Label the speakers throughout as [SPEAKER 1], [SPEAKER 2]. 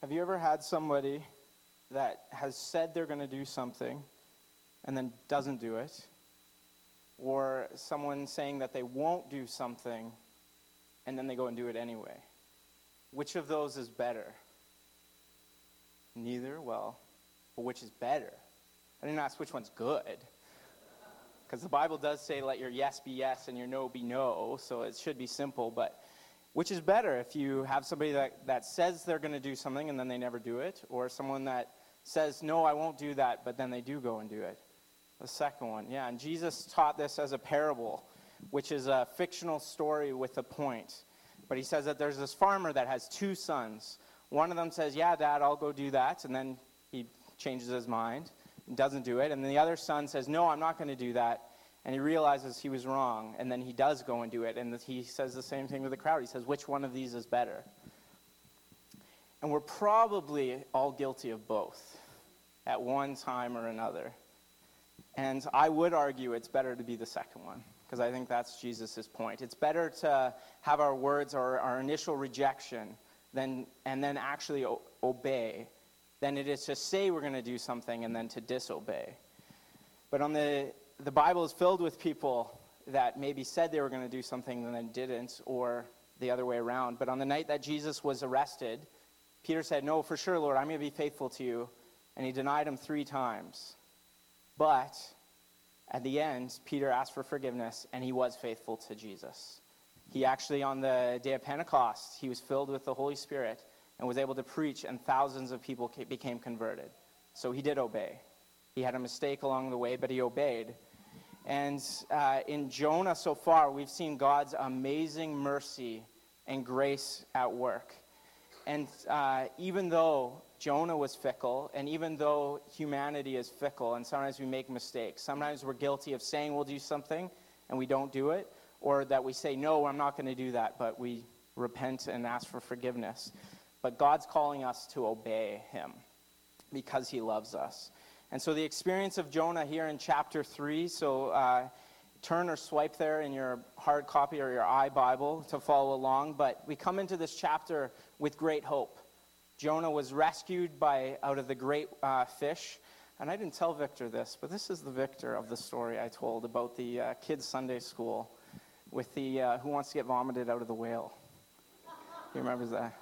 [SPEAKER 1] Have you ever had somebody that has said they're going to do something and then doesn't do it? Or someone saying that they won't do something and then they go and do it anyway? Which of those is better? Neither? Well, but which is better? I didn't ask which one's good. Because the Bible does say, let your yes be yes and your no be no, so it should be simple. But which is better if you have somebody that, that says they're going to do something and then they never do it, or someone that says, no, I won't do that, but then they do go and do it? The second one, yeah. And Jesus taught this as a parable, which is a fictional story with a point. But he says that there's this farmer that has two sons. One of them says, Yeah, dad, I'll go do that. And then he changes his mind and doesn't do it. And then the other son says, No, I'm not going to do that. And he realizes he was wrong. And then he does go and do it. And he says the same thing to the crowd. He says, Which one of these is better? And we're probably all guilty of both at one time or another. And I would argue it's better to be the second one because I think that's Jesus' point. It's better to have our words or our initial rejection than, and then actually o- obey than it is to say we're going to do something and then to disobey. But on the, the Bible is filled with people that maybe said they were going to do something and then didn't, or the other way around. But on the night that Jesus was arrested, Peter said, No, for sure, Lord, I'm going to be faithful to you. And he denied him three times. But at the end, Peter asked for forgiveness, and he was faithful to Jesus. He actually, on the day of Pentecost, he was filled with the Holy Spirit and was able to preach, and thousands of people became converted. So he did obey. He had a mistake along the way, but he obeyed. And uh, in Jonah so far, we've seen God's amazing mercy and grace at work. And uh, even though Jonah was fickle, and even though humanity is fickle, and sometimes we make mistakes, sometimes we're guilty of saying we'll do something and we don't do it, or that we say, no, I'm not going to do that, but we repent and ask for forgiveness. But God's calling us to obey him because he loves us. And so the experience of Jonah here in chapter 3, so uh, turn or swipe there in your hard copy or your iBible to follow along, but we come into this chapter with great hope. Jonah was rescued by out of the great uh, fish. And I didn't tell Victor this, but this is the Victor of the story I told about the uh, kids' Sunday school with the uh, who wants to get vomited out of the whale. He remembers that.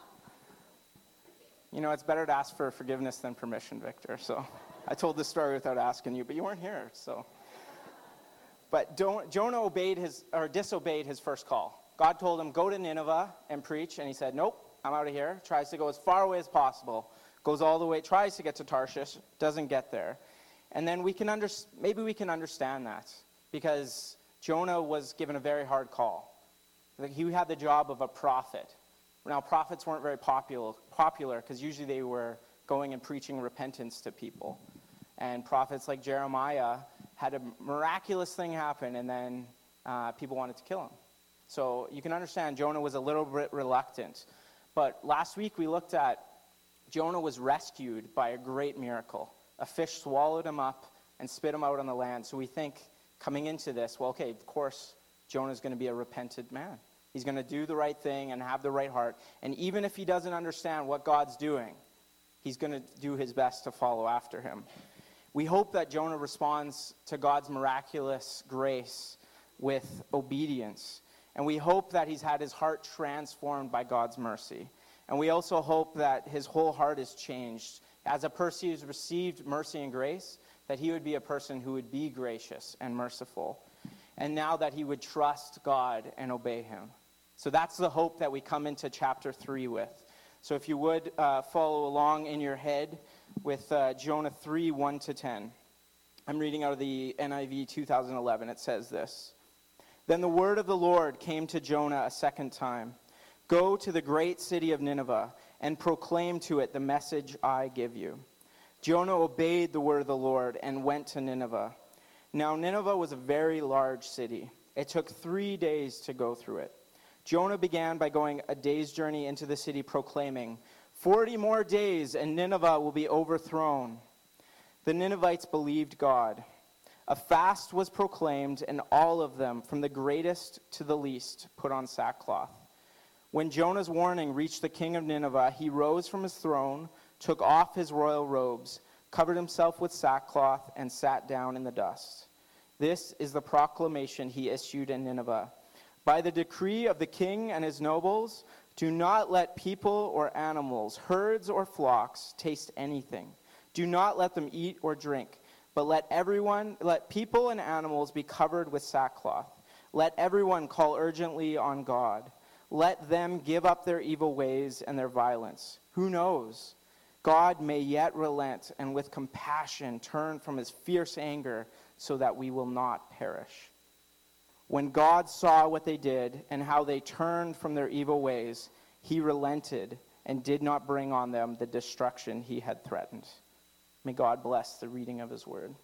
[SPEAKER 1] You know, it's better to ask for forgiveness than permission, Victor. So I told this story without asking you, but you weren't here. So, but Jonah obeyed his or disobeyed his first call. God told him, "Go to Nineveh and preach," and he said, "Nope." I'm out of here. Tries to go as far away as possible. Goes all the way, tries to get to Tarshish, doesn't get there. And then we can under, maybe we can understand that because Jonah was given a very hard call. He had the job of a prophet. Now, prophets weren't very popular popular because usually they were going and preaching repentance to people. And prophets like Jeremiah had a miraculous thing happen, and then uh, people wanted to kill him. So you can understand Jonah was a little bit reluctant. But last week we looked at Jonah was rescued by a great miracle. A fish swallowed him up and spit him out on the land. So we think coming into this, well, okay, of course, Jonah's going to be a repentant man. He's going to do the right thing and have the right heart. And even if he doesn't understand what God's doing, he's going to do his best to follow after him. We hope that Jonah responds to God's miraculous grace with obedience. And we hope that he's had his heart transformed by God's mercy. And we also hope that his whole heart is changed. As a person who's received mercy and grace, that he would be a person who would be gracious and merciful. And now that he would trust God and obey him. So that's the hope that we come into chapter 3 with. So if you would uh, follow along in your head with uh, Jonah 3 1 to 10. I'm reading out of the NIV 2011. It says this. Then the word of the Lord came to Jonah a second time Go to the great city of Nineveh and proclaim to it the message I give you. Jonah obeyed the word of the Lord and went to Nineveh. Now, Nineveh was a very large city. It took three days to go through it. Jonah began by going a day's journey into the city, proclaiming, Forty more days, and Nineveh will be overthrown. The Ninevites believed God. A fast was proclaimed, and all of them, from the greatest to the least, put on sackcloth. When Jonah's warning reached the king of Nineveh, he rose from his throne, took off his royal robes, covered himself with sackcloth, and sat down in the dust. This is the proclamation he issued in Nineveh. By the decree of the king and his nobles, do not let people or animals, herds or flocks, taste anything. Do not let them eat or drink, but let everyone, let people and animals be covered with sackcloth. Let everyone call urgently on God. Let them give up their evil ways and their violence. Who knows? God may yet relent and with compassion turn from his fierce anger so that we will not perish. When God saw what they did and how they turned from their evil ways, he relented and did not bring on them the destruction he had threatened. May God bless the reading of his word.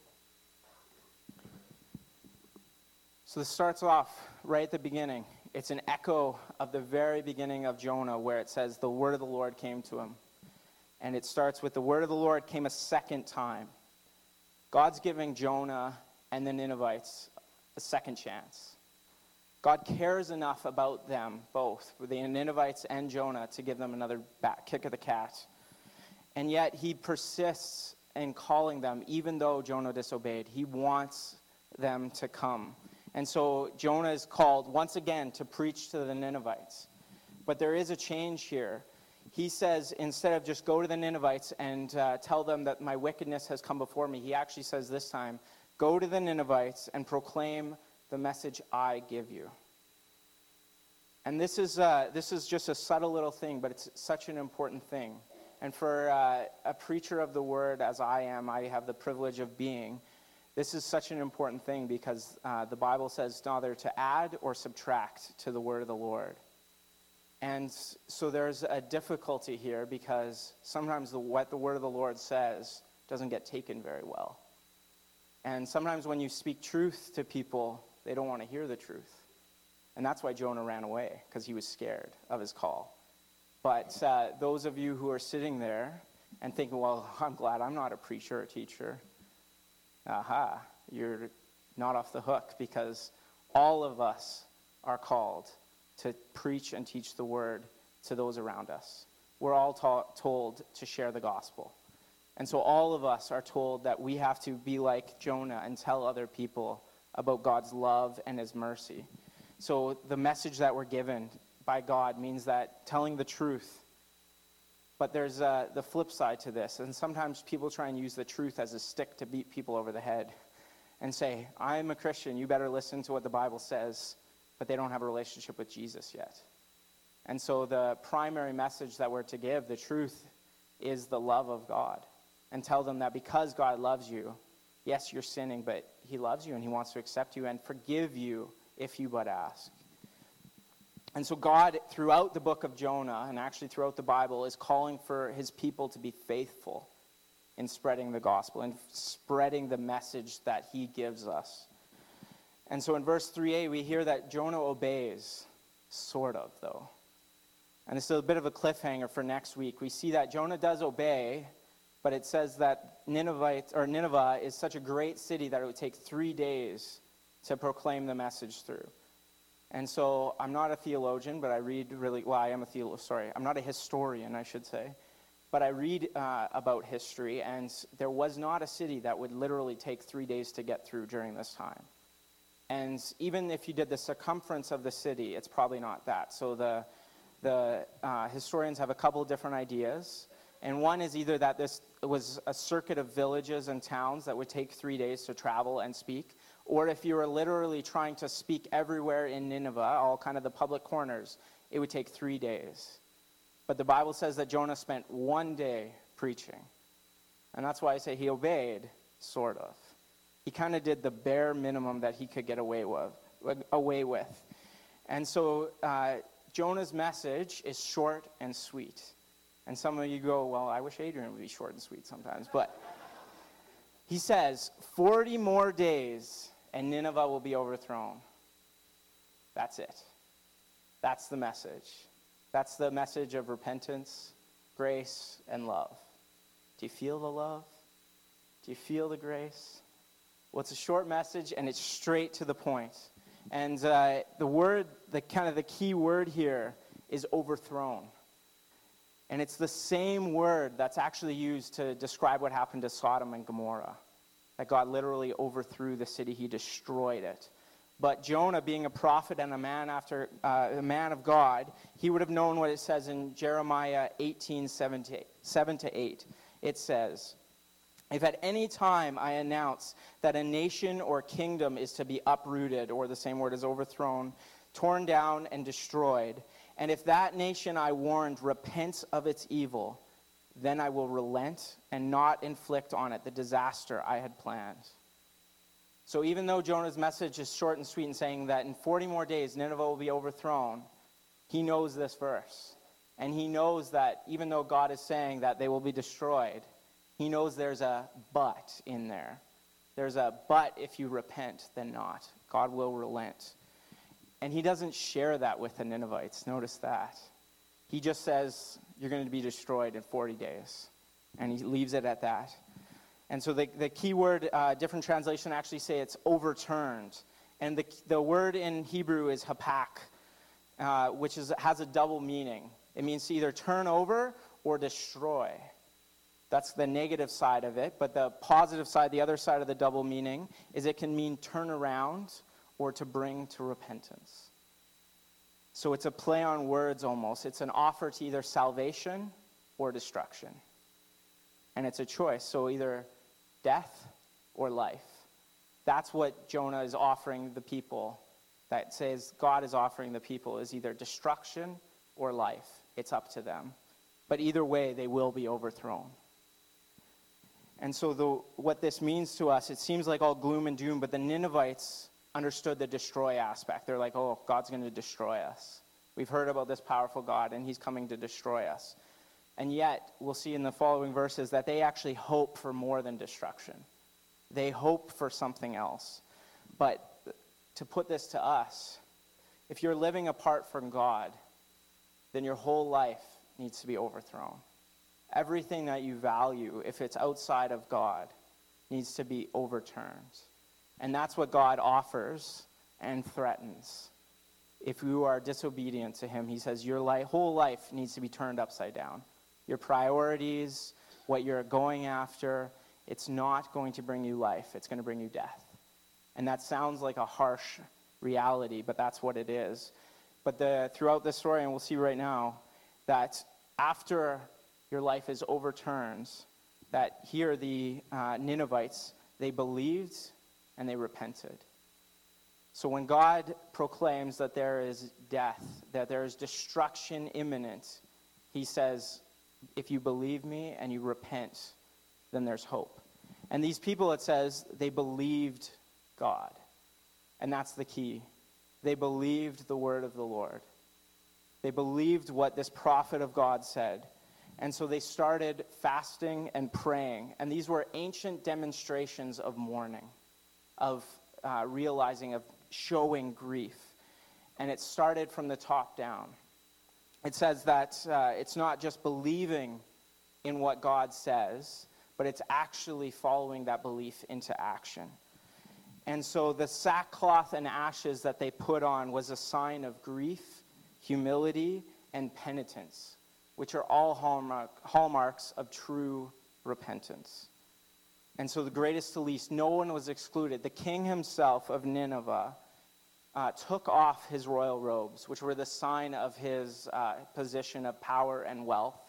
[SPEAKER 1] So this starts off right at the beginning. It's an echo of the very beginning of Jonah where it says, The word of the Lord came to him. And it starts with, The word of the Lord came a second time. God's giving Jonah and the Ninevites a second chance. God cares enough about them both, the Ninevites and Jonah, to give them another back kick of the cat. And yet he persists in calling them, even though Jonah disobeyed. He wants them to come. And so Jonah is called once again to preach to the Ninevites. But there is a change here. He says, instead of just go to the Ninevites and uh, tell them that my wickedness has come before me, he actually says this time, go to the Ninevites and proclaim the message I give you. And this is, uh, this is just a subtle little thing, but it's such an important thing. And for uh, a preacher of the word, as I am, I have the privilege of being, this is such an important thing because uh, the Bible says neither to add or subtract to the word of the Lord. And so there's a difficulty here because sometimes the, what the word of the Lord says doesn't get taken very well. And sometimes when you speak truth to people, they don't want to hear the truth. And that's why Jonah ran away, because he was scared of his call. But uh, those of you who are sitting there and thinking, well, I'm glad I'm not a preacher or teacher, aha, you're not off the hook because all of us are called to preach and teach the word to those around us. We're all ta- told to share the gospel. And so all of us are told that we have to be like Jonah and tell other people about God's love and his mercy. So the message that we're given by God means that telling the truth. But there's uh, the flip side to this. And sometimes people try and use the truth as a stick to beat people over the head and say, I'm a Christian, you better listen to what the Bible says, but they don't have a relationship with Jesus yet. And so the primary message that we're to give, the truth, is the love of God. And tell them that because God loves you, yes, you're sinning, but He loves you and He wants to accept you and forgive you if you but ask. And so, God, throughout the book of Jonah, and actually throughout the Bible, is calling for his people to be faithful in spreading the gospel and spreading the message that he gives us. And so in verse 3a, we hear that Jonah obeys, sort of, though. And this is a bit of a cliffhanger for next week. We see that Jonah does obey, but it says that Nineveh, or Nineveh is such a great city that it would take three days to proclaim the message through. And so I'm not a theologian, but I read really, well, I am a theologian, sorry, I'm not a historian, I should say. But I read uh, about history, and there was not a city that would literally take three days to get through during this time. And even if you did the circumference of the city, it's probably not that. So the, the uh, historians have a couple different ideas. And one is either that this was a circuit of villages and towns that would take three days to travel and speak, or if you were literally trying to speak everywhere in Nineveh, all kind of the public corners, it would take three days. But the Bible says that Jonah spent one day preaching. And that's why I say he obeyed, sort of. He kind of did the bare minimum that he could get away with. Away with. And so uh, Jonah's message is short and sweet. And some of you go, well, I wish Adrian would be short and sweet sometimes. But he says, 40 more days and Nineveh will be overthrown. That's it. That's the message. That's the message of repentance, grace, and love. Do you feel the love? Do you feel the grace? Well, it's a short message and it's straight to the point. And uh, the word, the kind of the key word here is overthrown. And it's the same word that's actually used to describe what happened to Sodom and Gomorrah. That God literally overthrew the city, he destroyed it. But Jonah, being a prophet and a man after uh, a man of God, he would have known what it says in Jeremiah 18, 7 to, 7 to 8. It says, If at any time I announce that a nation or kingdom is to be uprooted, or the same word is overthrown, torn down, and destroyed, and if that nation I warned repents of its evil, then I will relent and not inflict on it the disaster I had planned. So even though Jonah's message is short and sweet in saying that in 40 more days Nineveh will be overthrown, he knows this verse. And he knows that even though God is saying that they will be destroyed, he knows there's a but in there. There's a but if you repent, then not. God will relent. And he doesn't share that with the Ninevites. Notice that. He just says, You're going to be destroyed in 40 days. And he leaves it at that. And so the, the key word, uh, different translation actually say it's overturned. And the, the word in Hebrew is hapak, uh, which is, has a double meaning. It means to either turn over or destroy. That's the negative side of it. But the positive side, the other side of the double meaning, is it can mean turn around or to bring to repentance. So it's a play on words almost. It's an offer to either salvation or destruction. And it's a choice. So either death or life. That's what Jonah is offering the people. That says God is offering the people is either destruction or life. It's up to them. But either way, they will be overthrown. And so, the, what this means to us, it seems like all gloom and doom, but the Ninevites understood the destroy aspect. They're like, oh, God's going to destroy us. We've heard about this powerful God, and he's coming to destroy us. And yet, we'll see in the following verses that they actually hope for more than destruction. They hope for something else. But to put this to us, if you're living apart from God, then your whole life needs to be overthrown. Everything that you value, if it's outside of God, needs to be overturned. And that's what God offers and threatens. If you are disobedient to Him, He says your life, whole life needs to be turned upside down. Your priorities, what you're going after, it's not going to bring you life, it's going to bring you death. And that sounds like a harsh reality, but that's what it is. But the, throughout this story, and we'll see right now, that after your life is overturned, that here the uh, Ninevites, they believed and they repented. So when God proclaims that there is death, that there is destruction imminent, he says, if you believe me and you repent, then there's hope. And these people, it says, they believed God. And that's the key. They believed the word of the Lord. They believed what this prophet of God said. And so they started fasting and praying. And these were ancient demonstrations of mourning of uh, realizing, of showing grief. And it started from the top down. It says that uh, it's not just believing in what God says, but it's actually following that belief into action. And so the sackcloth and ashes that they put on was a sign of grief, humility, and penitence, which are all hallmark, hallmarks of true repentance. And so, the greatest to least, no one was excluded. The king himself of Nineveh uh, took off his royal robes, which were the sign of his uh, position of power and wealth,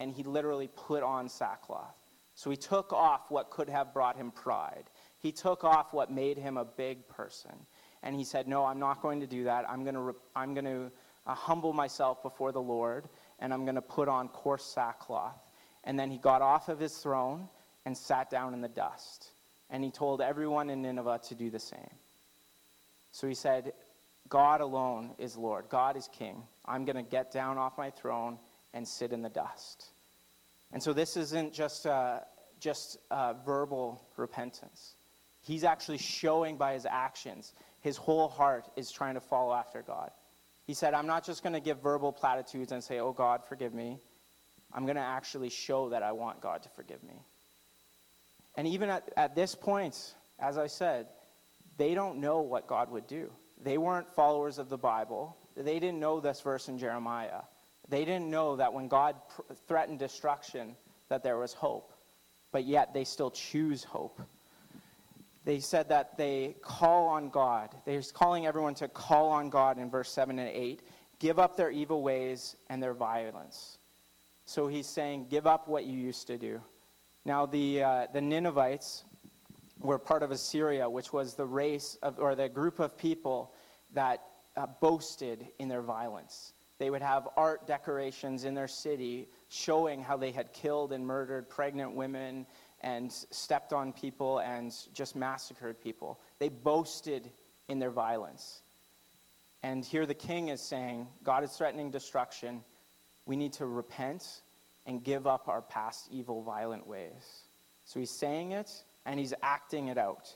[SPEAKER 1] and he literally put on sackcloth. So, he took off what could have brought him pride. He took off what made him a big person. And he said, No, I'm not going to do that. I'm going to, I'm going to uh, humble myself before the Lord, and I'm going to put on coarse sackcloth. And then he got off of his throne and sat down in the dust. And he told everyone in Nineveh to do the same. So he said, God alone is Lord. God is King. I'm going to get down off my throne and sit in the dust. And so this isn't just, uh, just uh, verbal repentance. He's actually showing by his actions. His whole heart is trying to follow after God. He said, I'm not just going to give verbal platitudes and say, Oh, God, forgive me. I'm going to actually show that I want God to forgive me. And even at, at this point, as I said, they don't know what God would do. They weren't followers of the Bible. they didn't know this verse in Jeremiah. They didn't know that when God pr- threatened destruction, that there was hope. But yet they still choose hope. They said that they call on God. They're calling everyone to call on God in verse 7 and 8. Give up their evil ways and their violence. So he's saying, give up what you used to do. Now, the, uh, the Ninevites were part of Assyria, which was the race of, or the group of people that uh, boasted in their violence. They would have art decorations in their city showing how they had killed and murdered pregnant women and stepped on people and just massacred people. They boasted in their violence. And here the king is saying, God is threatening destruction. We need to repent and give up our past evil, violent ways. So he's saying it and he's acting it out.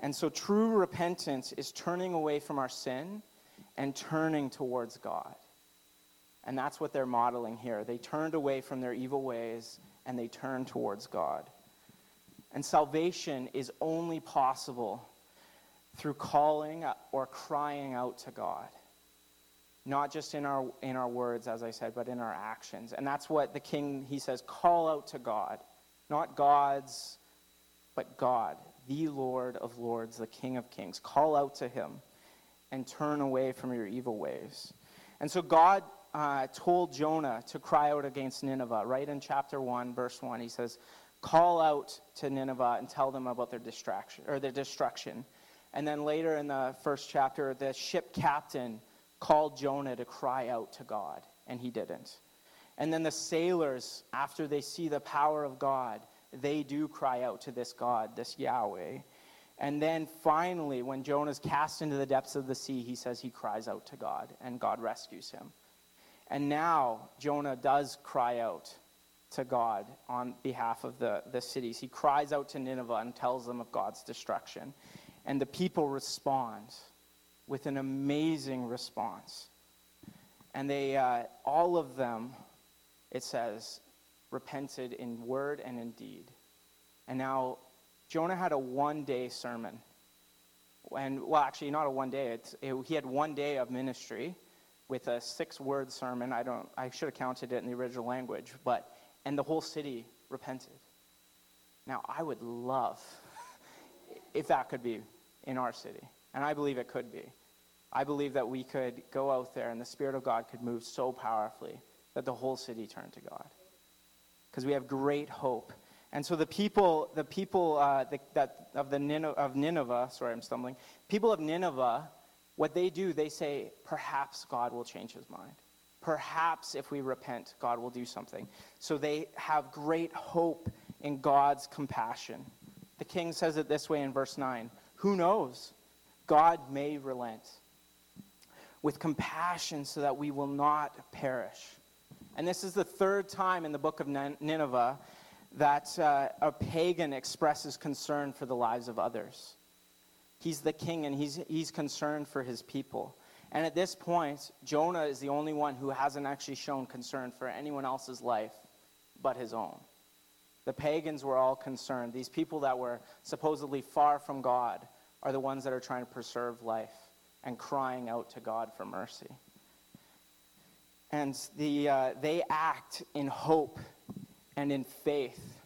[SPEAKER 1] And so true repentance is turning away from our sin and turning towards God. And that's what they're modeling here. They turned away from their evil ways and they turned towards God. And salvation is only possible through calling or crying out to God. Not just in our, in our words, as I said, but in our actions. And that's what the king, he says, call out to God. Not gods, but God, the Lord of lords, the King of kings. Call out to him and turn away from your evil ways. And so God uh, told Jonah to cry out against Nineveh, right in chapter 1, verse 1. He says, Call out to Nineveh and tell them about their distraction or their destruction. And then later in the first chapter, the ship captain called Jonah to cry out to God, and he didn't. And then the sailors, after they see the power of God, they do cry out to this God, this Yahweh. And then finally, when Jonah's cast into the depths of the sea, he says he cries out to God, and God rescues him. And now Jonah does cry out to God on behalf of the, the cities. He cries out to Nineveh and tells them of God's destruction. And the people respond with an amazing response. And they, uh, all of them, it says, repented in word and in deed. And now Jonah had a one day sermon. And, well, actually, not a one day. It, he had one day of ministry with a six word sermon. I, don't, I should have counted it in the original language, but, and the whole city repented. Now, I would love if that could be in our city. And I believe it could be. I believe that we could go out there and the Spirit of God could move so powerfully that the whole city turned to God. Because we have great hope and so the people, the people uh, the, that of the Nineveh, of Nineveh, sorry, I'm stumbling. People of Nineveh, what they do, they say, perhaps God will change his mind. Perhaps if we repent, God will do something. So they have great hope in God's compassion. The king says it this way in verse 9 Who knows? God may relent with compassion so that we will not perish. And this is the third time in the book of Nineveh that uh, a pagan expresses concern for the lives of others. He's the king and he's, he's concerned for his people. And at this point, Jonah is the only one who hasn't actually shown concern for anyone else's life but his own. The pagans were all concerned. These people that were supposedly far from God are the ones that are trying to preserve life and crying out to God for mercy. And the, uh, they act in hope and in faith.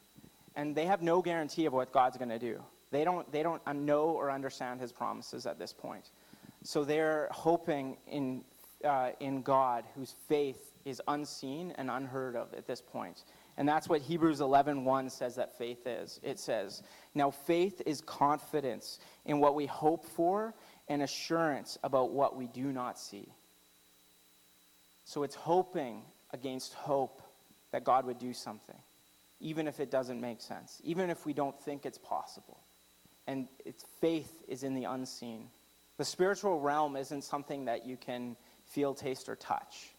[SPEAKER 1] And they have no guarantee of what God's going to do. They don't, they don't know or understand his promises at this point. So they're hoping in, uh, in God, whose faith is unseen and unheard of at this point. And that's what Hebrews 11:1 says that faith is. It says, "Now faith is confidence in what we hope for and assurance about what we do not see." So it's hoping against hope that God would do something, even if it doesn't make sense, even if we don't think it's possible. And its faith is in the unseen. The spiritual realm isn't something that you can feel, taste, or touch.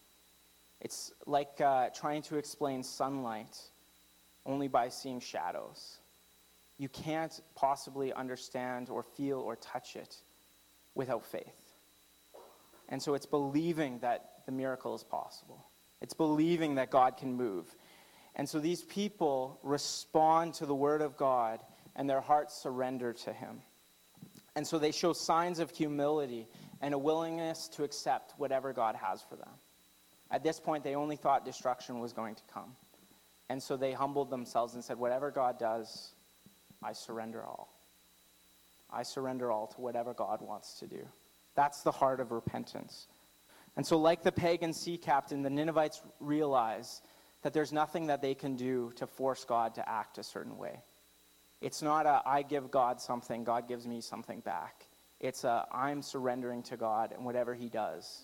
[SPEAKER 1] It's like uh, trying to explain sunlight only by seeing shadows. You can't possibly understand or feel or touch it without faith. And so it's believing that the miracle is possible. It's believing that God can move. And so these people respond to the word of God and their hearts surrender to him. And so they show signs of humility and a willingness to accept whatever God has for them. At this point, they only thought destruction was going to come. And so they humbled themselves and said, Whatever God does, I surrender all. I surrender all to whatever God wants to do. That's the heart of repentance. And so, like the pagan sea captain, the Ninevites realize that there's nothing that they can do to force God to act a certain way. It's not a I give God something, God gives me something back. It's a I'm surrendering to God, and whatever He does,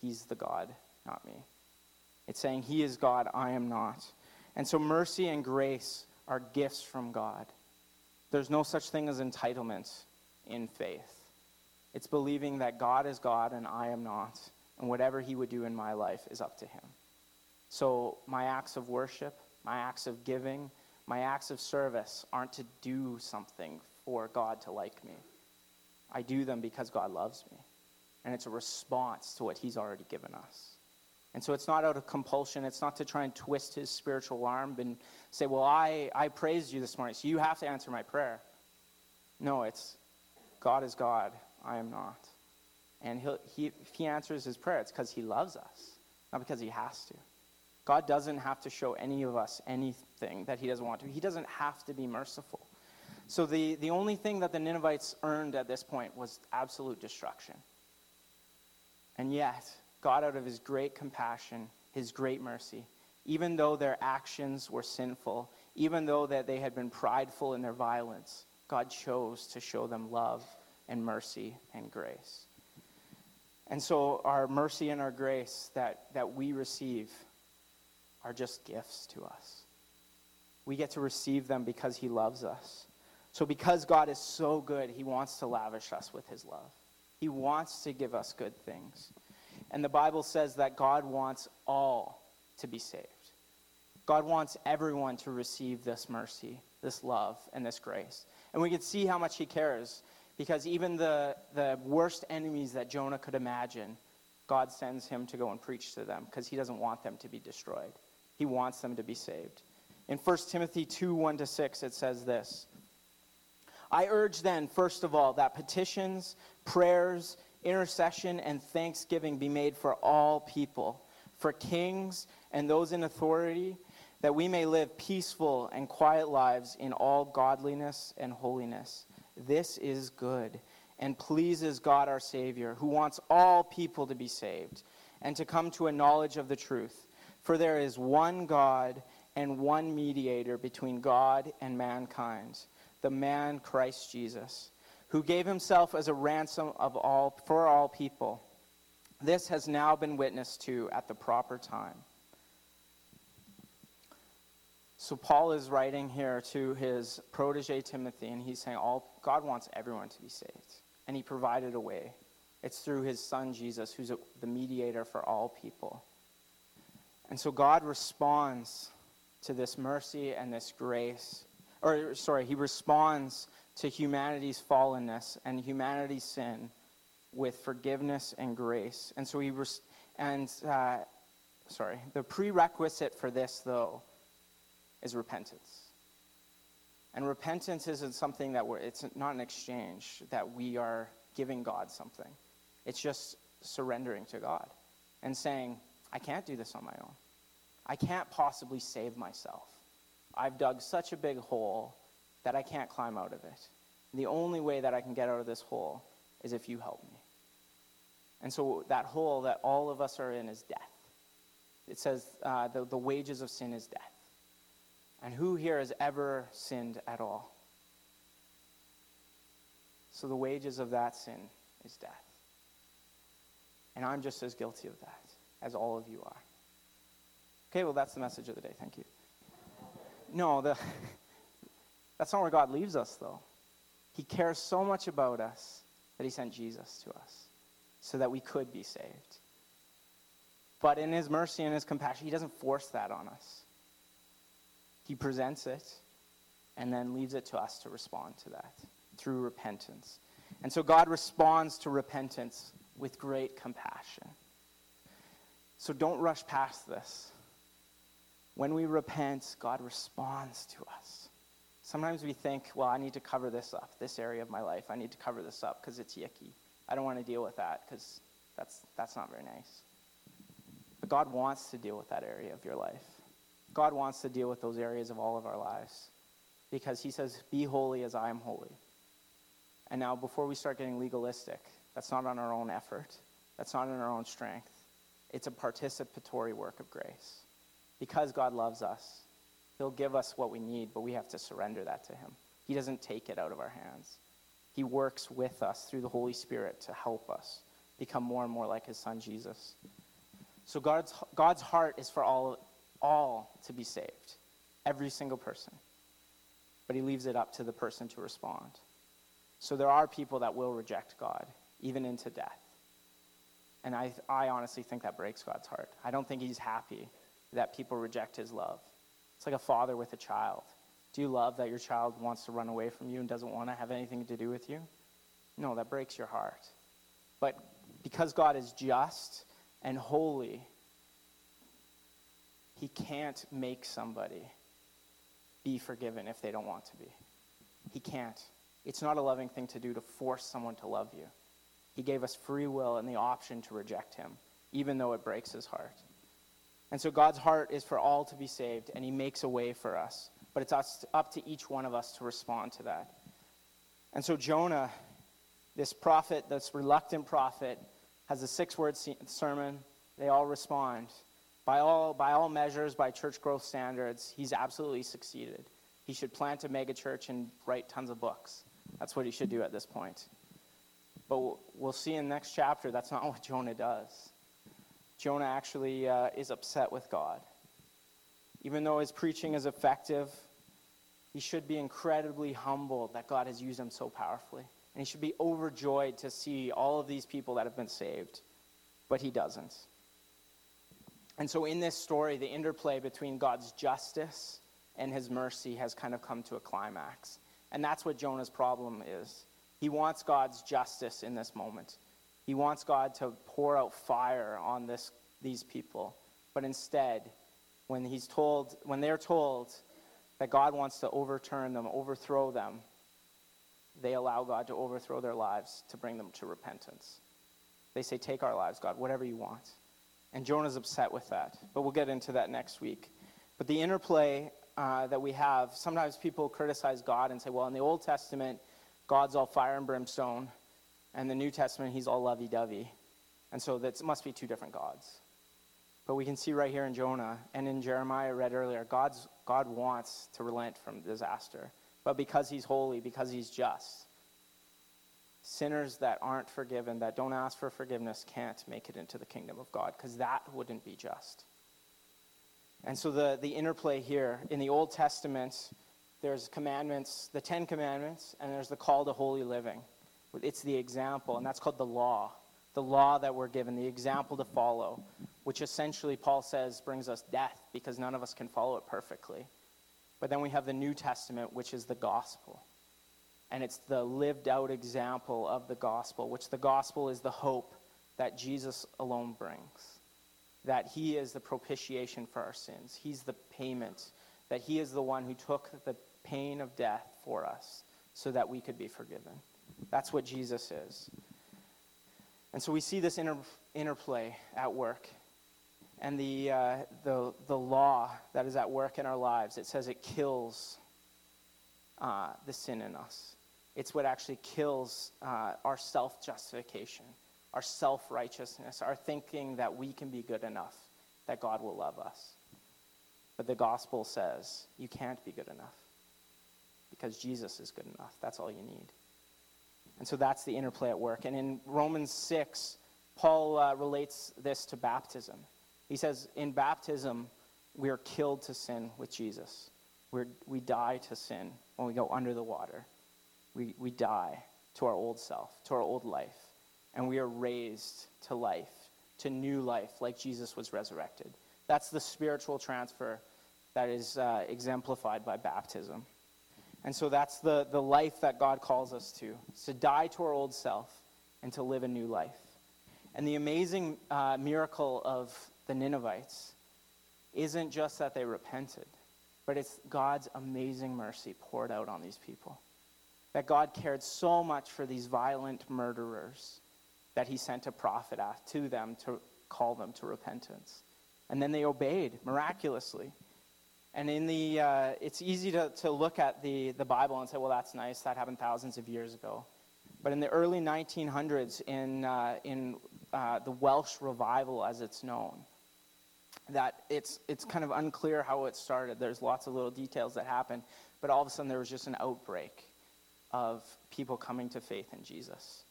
[SPEAKER 1] He's the God, not me. It's saying He is God, I am not. And so mercy and grace are gifts from God. There's no such thing as entitlement in faith. It's believing that God is God and I am not, and whatever He would do in my life is up to Him. So my acts of worship, my acts of giving, my acts of service aren't to do something for God to like me. I do them because God loves me. And it's a response to what He's already given us. And so it's not out of compulsion. It's not to try and twist His spiritual arm and say, Well, I, I praised you this morning, so you have to answer my prayer. No, it's God is God. I am not. And he'll, he, if He answers His prayer, it's because He loves us, not because He has to. God doesn't have to show any of us anything that he doesn't want to. He doesn't have to be merciful. So the, the only thing that the Ninevites earned at this point was absolute destruction. And yet, God, out of his great compassion, his great mercy, even though their actions were sinful, even though that they had been prideful in their violence, God chose to show them love and mercy and grace. And so our mercy and our grace that, that we receive are just gifts to us. We get to receive them because He loves us. So, because God is so good, He wants to lavish us with His love. He wants to give us good things. And the Bible says that God wants all to be saved. God wants everyone to receive this mercy, this love, and this grace. And we can see how much He cares because even the, the worst enemies that Jonah could imagine, God sends him to go and preach to them because He doesn't want them to be destroyed. He wants them to be saved. In 1 Timothy 2 1 to 6, it says this I urge then, first of all, that petitions, prayers, intercession, and thanksgiving be made for all people, for kings and those in authority, that we may live peaceful and quiet lives in all godliness and holiness. This is good and pleases God our Savior, who wants all people to be saved and to come to a knowledge of the truth. For there is one God and one mediator between God and mankind, the man Christ Jesus, who gave himself as a ransom of all for all people. This has now been witnessed to at the proper time. So Paul is writing here to his protege Timothy, and he's saying all God wants everyone to be saved, and he provided a way. It's through his son Jesus, who's the mediator for all people. And so God responds to this mercy and this grace, or sorry, he responds to humanity's fallenness and humanity's sin with forgiveness and grace. And so he, res- and, uh, sorry, the prerequisite for this, though, is repentance. And repentance isn't something that we're, it's not an exchange that we are giving God something. It's just surrendering to God and saying, I can't do this on my own. I can't possibly save myself. I've dug such a big hole that I can't climb out of it. the only way that I can get out of this hole is if you help me. And so that hole that all of us are in is death. It says uh, the, the wages of sin is death. And who here has ever sinned at all? So the wages of that sin is death. And I'm just as guilty of that as all of you are. Okay, well, that's the message of the day. Thank you. No, the, that's not where God leaves us, though. He cares so much about us that he sent Jesus to us so that we could be saved. But in his mercy and his compassion, he doesn't force that on us. He presents it and then leaves it to us to respond to that through repentance. And so God responds to repentance with great compassion. So don't rush past this. When we repent, God responds to us. Sometimes we think, well, I need to cover this up, this area of my life. I need to cover this up because it's yicky. I don't want to deal with that because that's, that's not very nice. But God wants to deal with that area of your life. God wants to deal with those areas of all of our lives because He says, Be holy as I am holy. And now, before we start getting legalistic, that's not on our own effort, that's not in our own strength. It's a participatory work of grace. Because God loves us, He'll give us what we need, but we have to surrender that to Him. He doesn't take it out of our hands. He works with us through the Holy Spirit to help us become more and more like His Son Jesus. So God's, God's heart is for all, all to be saved, every single person. But He leaves it up to the person to respond. So there are people that will reject God, even into death. And I, I honestly think that breaks God's heart. I don't think He's happy that people reject His love. It's like a father with a child. Do you love that your child wants to run away from you and doesn't want to have anything to do with you? No, that breaks your heart. But because God is just and holy, He can't make somebody be forgiven if they don't want to be. He can't. It's not a loving thing to do to force someone to love you. He gave us free will and the option to reject Him, even though it breaks His heart. And so God's heart is for all to be saved, and He makes a way for us but it's up to each one of us to respond to that. And so Jonah, this prophet, this reluctant prophet, has a six word sermon. They all respond. By all, by all measures, by church growth standards, he's absolutely succeeded. He should plant a megachurch and write tons of books. That's what he should do at this point. But we'll see in the next chapter that's not what Jonah does. Jonah actually uh, is upset with God. Even though his preaching is effective, he should be incredibly humbled that God has used him so powerfully. And he should be overjoyed to see all of these people that have been saved. But he doesn't. And so, in this story, the interplay between God's justice and his mercy has kind of come to a climax. And that's what Jonah's problem is. He wants God's justice in this moment. He wants God to pour out fire on this, these people. But instead, when he's told, when they're told that God wants to overturn them, overthrow them, they allow God to overthrow their lives to bring them to repentance. They say, Take our lives, God, whatever you want. And Jonah's upset with that. But we'll get into that next week. But the interplay uh, that we have, sometimes people criticize God and say, Well, in the Old Testament, God's all fire and brimstone. And the New Testament, he's all lovey dovey. And so that must be two different gods. But we can see right here in Jonah and in Jeremiah, read earlier, God's, God wants to relent from disaster. But because he's holy, because he's just, sinners that aren't forgiven, that don't ask for forgiveness, can't make it into the kingdom of God, because that wouldn't be just. And so the, the interplay here in the Old Testament, there's commandments, the Ten Commandments, and there's the call to holy living. It's the example, and that's called the law. The law that we're given, the example to follow which essentially Paul says brings us death because none of us can follow it perfectly. But then we have the New Testament, which is the gospel. And it's the lived out example of the gospel, which the gospel is the hope that Jesus alone brings. That he is the propitiation for our sins, he's the payment, that he is the one who took the pain of death for us so that we could be forgiven. That's what Jesus is. And so we see this inter- interplay at work and the, uh, the, the law that is at work in our lives. It says it kills uh, the sin in us. It's what actually kills uh, our self justification, our self righteousness, our thinking that we can be good enough, that God will love us. But the gospel says you can't be good enough because Jesus is good enough. That's all you need. And so that's the interplay at work. And in Romans 6, Paul uh, relates this to baptism. He says, in baptism, we are killed to sin with Jesus. We're, we die to sin when we go under the water. We, we die to our old self, to our old life. And we are raised to life, to new life, like Jesus was resurrected. That's the spiritual transfer that is uh, exemplified by baptism. And so that's the, the life that God calls us to, to die to our old self and to live a new life. And the amazing uh, miracle of the Ninevites isn't just that they repented, but it's God's amazing mercy poured out on these people. That God cared so much for these violent murderers that he sent a prophet to them to call them to repentance. And then they obeyed miraculously. And in the, uh, it's easy to, to look at the, the Bible and say, well, that's nice. That happened thousands of years ago. But in the early 1900s, in, uh, in uh, the Welsh revival, as it's known, that it's, it's kind of unclear how it started. There's lots of little details that happen. But all of a sudden, there was just an outbreak of people coming to faith in Jesus.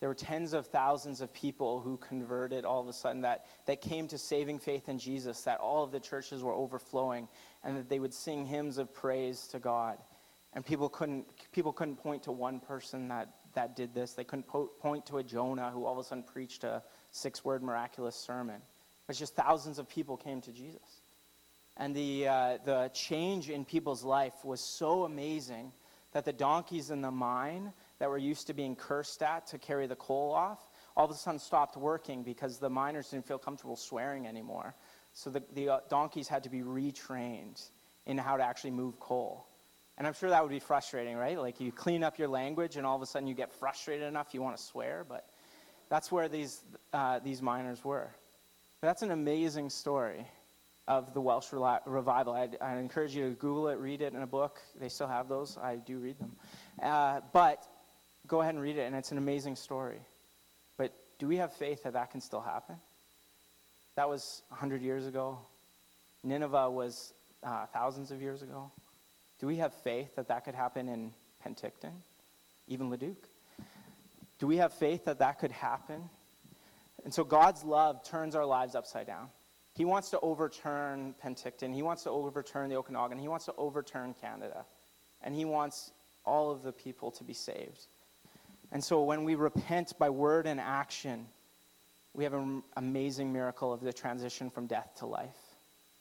[SPEAKER 1] There were tens of thousands of people who converted all of a sudden that, that came to saving faith in Jesus, that all of the churches were overflowing, and that they would sing hymns of praise to God. And people couldn't, people couldn't point to one person that, that did this. They couldn't po- point to a Jonah who all of a sudden preached a six word miraculous sermon. It's just thousands of people came to Jesus. And the, uh, the change in people's life was so amazing that the donkeys in the mine that were used to being cursed at to carry the coal off all of a sudden stopped working because the miners didn't feel comfortable swearing anymore. So the, the uh, donkeys had to be retrained in how to actually move coal. And I'm sure that would be frustrating, right? Like you clean up your language and all of a sudden you get frustrated enough you want to swear, but that's where these, uh, these miners were. But that's an amazing story of the Welsh revival. I'd, I'd, encourage you to Google it, read it in a book. They still have those. I do read them. Uh, but go ahead and read it, and it's an amazing story. But do we have faith that that can still happen? That was 100 years ago. Nineveh was uh, thousands of years ago. Do we have faith that that could happen in Penticton, even Leduc? Do we have faith that that could happen? And so God's love turns our lives upside down. He wants to overturn Penticton. He wants to overturn the Okanagan. He wants to overturn Canada. And he wants all of the people to be saved. And so when we repent by word and action, we have an amazing miracle of the transition from death to life.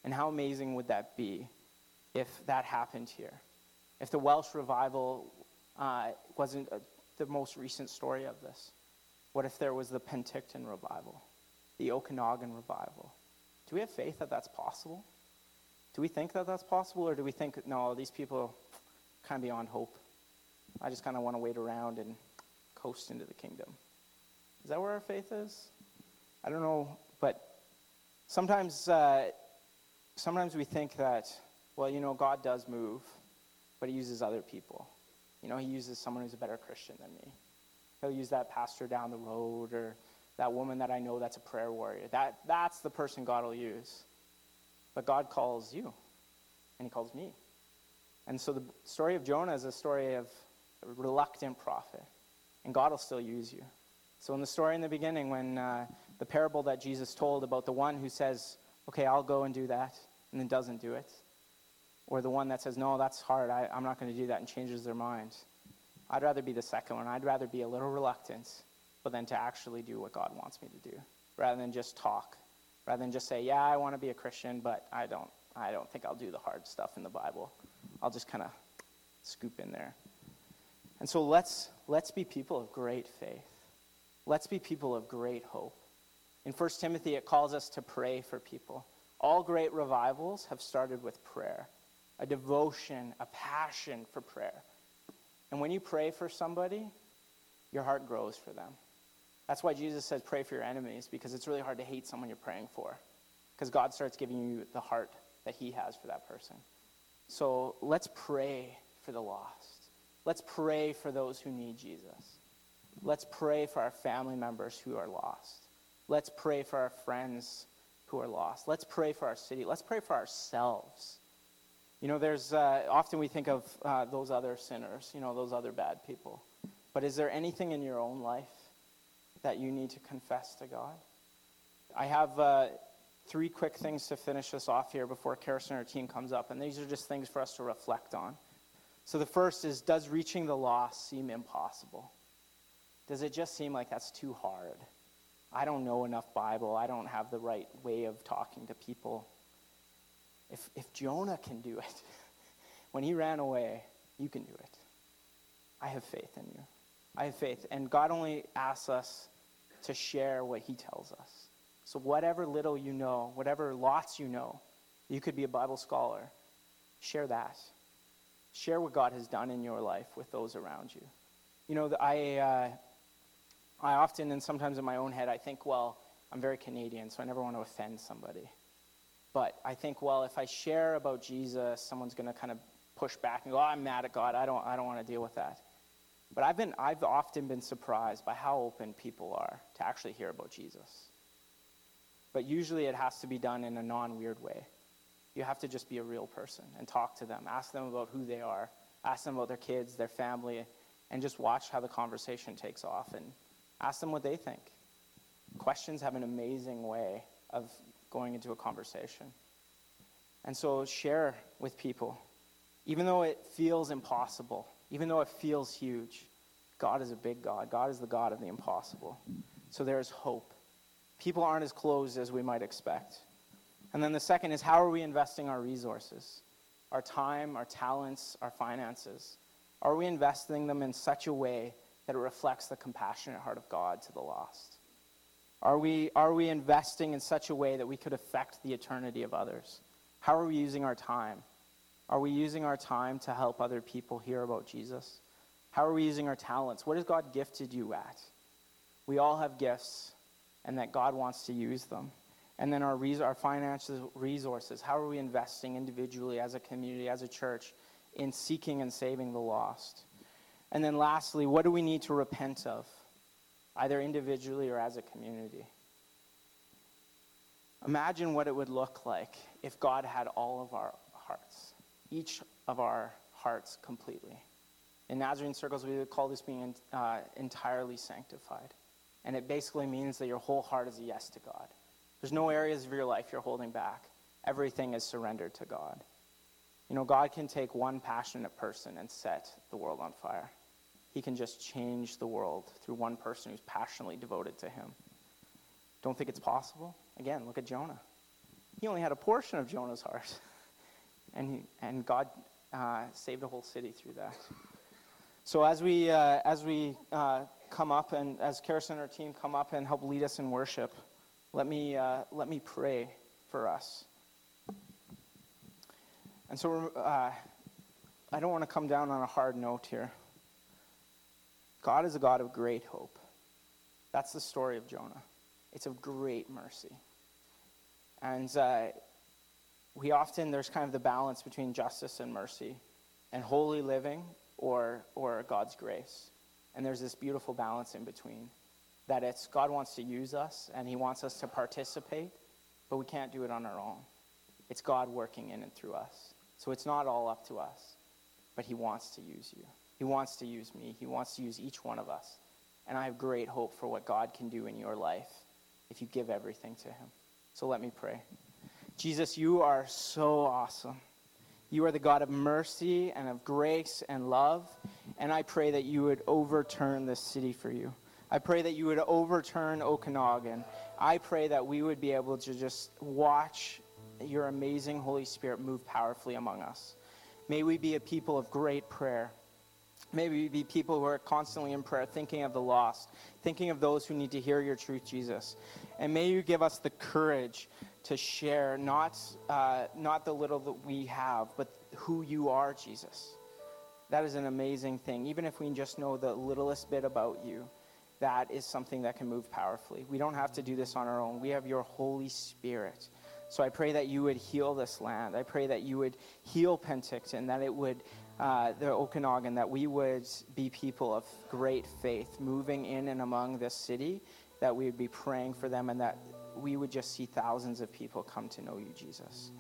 [SPEAKER 1] And how amazing would that be if that happened here? If the Welsh revival uh, wasn't uh, the most recent story of this? What if there was the Penticton revival, the Okanagan revival? Do we have faith that that's possible? Do we think that that's possible, or do we think, no, these people kind of beyond hope? I just kind of want to wait around and coast into the kingdom. Is that where our faith is? I don't know, but sometimes, uh, sometimes we think that, well, you know, God does move, but He uses other people. You know, He uses someone who's a better Christian than me. He'll use that pastor down the road or that woman that I know that's a prayer warrior. That, that's the person God will use. But God calls you, and He calls me. And so the story of Jonah is a story of a reluctant prophet, and God will still use you. So in the story in the beginning, when uh, the parable that Jesus told about the one who says, okay, I'll go and do that, and then doesn't do it, or the one that says, no, that's hard, I, I'm not going to do that, and changes their mind. I'd rather be the second one. I'd rather be a little reluctant but then to actually do what God wants me to do, rather than just talk, rather than just say, "Yeah, I want to be a Christian, but I don't. I don't think I'll do the hard stuff in the Bible. I'll just kind of scoop in there." And so let's let's be people of great faith. Let's be people of great hope. In 1 Timothy, it calls us to pray for people. All great revivals have started with prayer, a devotion, a passion for prayer. And when you pray for somebody, your heart grows for them. That's why Jesus says, pray for your enemies, because it's really hard to hate someone you're praying for. Because God starts giving you the heart that He has for that person. So let's pray for the lost. Let's pray for those who need Jesus. Let's pray for our family members who are lost. Let's pray for our friends who are lost. Let's pray for our city. Let's pray for ourselves. You know, there's uh, often we think of uh, those other sinners, you know, those other bad people. But is there anything in your own life that you need to confess to God? I have uh, three quick things to finish us off here before Karison and her team comes up, and these are just things for us to reflect on. So the first is Does reaching the lost seem impossible? Does it just seem like that's too hard? I don't know enough Bible. I don't have the right way of talking to people. If, if Jonah can do it, when he ran away, you can do it. I have faith in you. I have faith. And God only asks us to share what He tells us. So, whatever little you know, whatever lots you know, you could be a Bible scholar, share that. Share what God has done in your life with those around you. You know, I, uh, I often, and sometimes in my own head, I think, well, I'm very Canadian, so I never want to offend somebody. But I think, well, if I share about Jesus, someone's going to kind of push back and go, oh, I'm mad at God. I don't, I don't want to deal with that. But I've, been, I've often been surprised by how open people are to actually hear about Jesus. But usually it has to be done in a non weird way. You have to just be a real person and talk to them, ask them about who they are, ask them about their kids, their family, and just watch how the conversation takes off and ask them what they think. Questions have an amazing way of going into a conversation. And so share with people. Even though it feels impossible, even though it feels huge, God is a big God. God is the God of the impossible. So there is hope. People aren't as closed as we might expect. And then the second is how are we investing our resources? Our time, our talents, our finances. Are we investing them in such a way that it reflects the compassionate heart of God to the lost? Are we, are we investing in such a way that we could affect the eternity of others? How are we using our time? Are we using our time to help other people hear about Jesus? How are we using our talents? What has God gifted you at? We all have gifts, and that God wants to use them. And then our, res- our financial resources. How are we investing individually, as a community, as a church, in seeking and saving the lost? And then lastly, what do we need to repent of? either individually or as a community. Imagine what it would look like if God had all of our hearts, each of our hearts completely. In Nazarene circles, we would call this being uh, entirely sanctified. And it basically means that your whole heart is a yes to God. There's no areas of your life you're holding back, everything is surrendered to God. You know, God can take one passionate person and set the world on fire. He can just change the world through one person who's passionately devoted to him. Don't think it's possible? Again, look at Jonah. He only had a portion of Jonah's heart. And, he, and God uh, saved a whole city through that. So as we, uh, as we uh, come up and as Karis and our team come up and help lead us in worship, let me, uh, let me pray for us. And so uh, I don't want to come down on a hard note here. God is a God of great hope. That's the story of Jonah. It's of great mercy. And uh, we often, there's kind of the balance between justice and mercy and holy living or, or God's grace. And there's this beautiful balance in between that it's God wants to use us and he wants us to participate, but we can't do it on our own. It's God working in and through us. So it's not all up to us, but he wants to use you. He wants to use me. He wants to use each one of us. And I have great hope for what God can do in your life if you give everything to Him. So let me pray. Jesus, you are so awesome. You are the God of mercy and of grace and love. And I pray that you would overturn this city for you. I pray that you would overturn Okanagan. I pray that we would be able to just watch your amazing Holy Spirit move powerfully among us. May we be a people of great prayer. May we be people who are constantly in prayer, thinking of the lost, thinking of those who need to hear your truth, Jesus. And may you give us the courage to share not, uh, not the little that we have, but who you are, Jesus. That is an amazing thing. Even if we just know the littlest bit about you, that is something that can move powerfully. We don't have to do this on our own. We have your Holy Spirit. So I pray that you would heal this land. I pray that you would heal Penticton, that it would uh, the Okanagan, that we would be people of great faith moving in and among this city, that we would be praying for them, and that we would just see thousands of people come to know you, Jesus.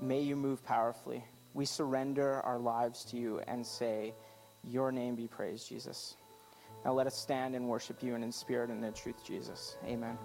[SPEAKER 1] May you move powerfully. We surrender our lives to you and say, Your name be praised, Jesus. Now let us stand and worship you and in spirit and in truth, Jesus. Amen.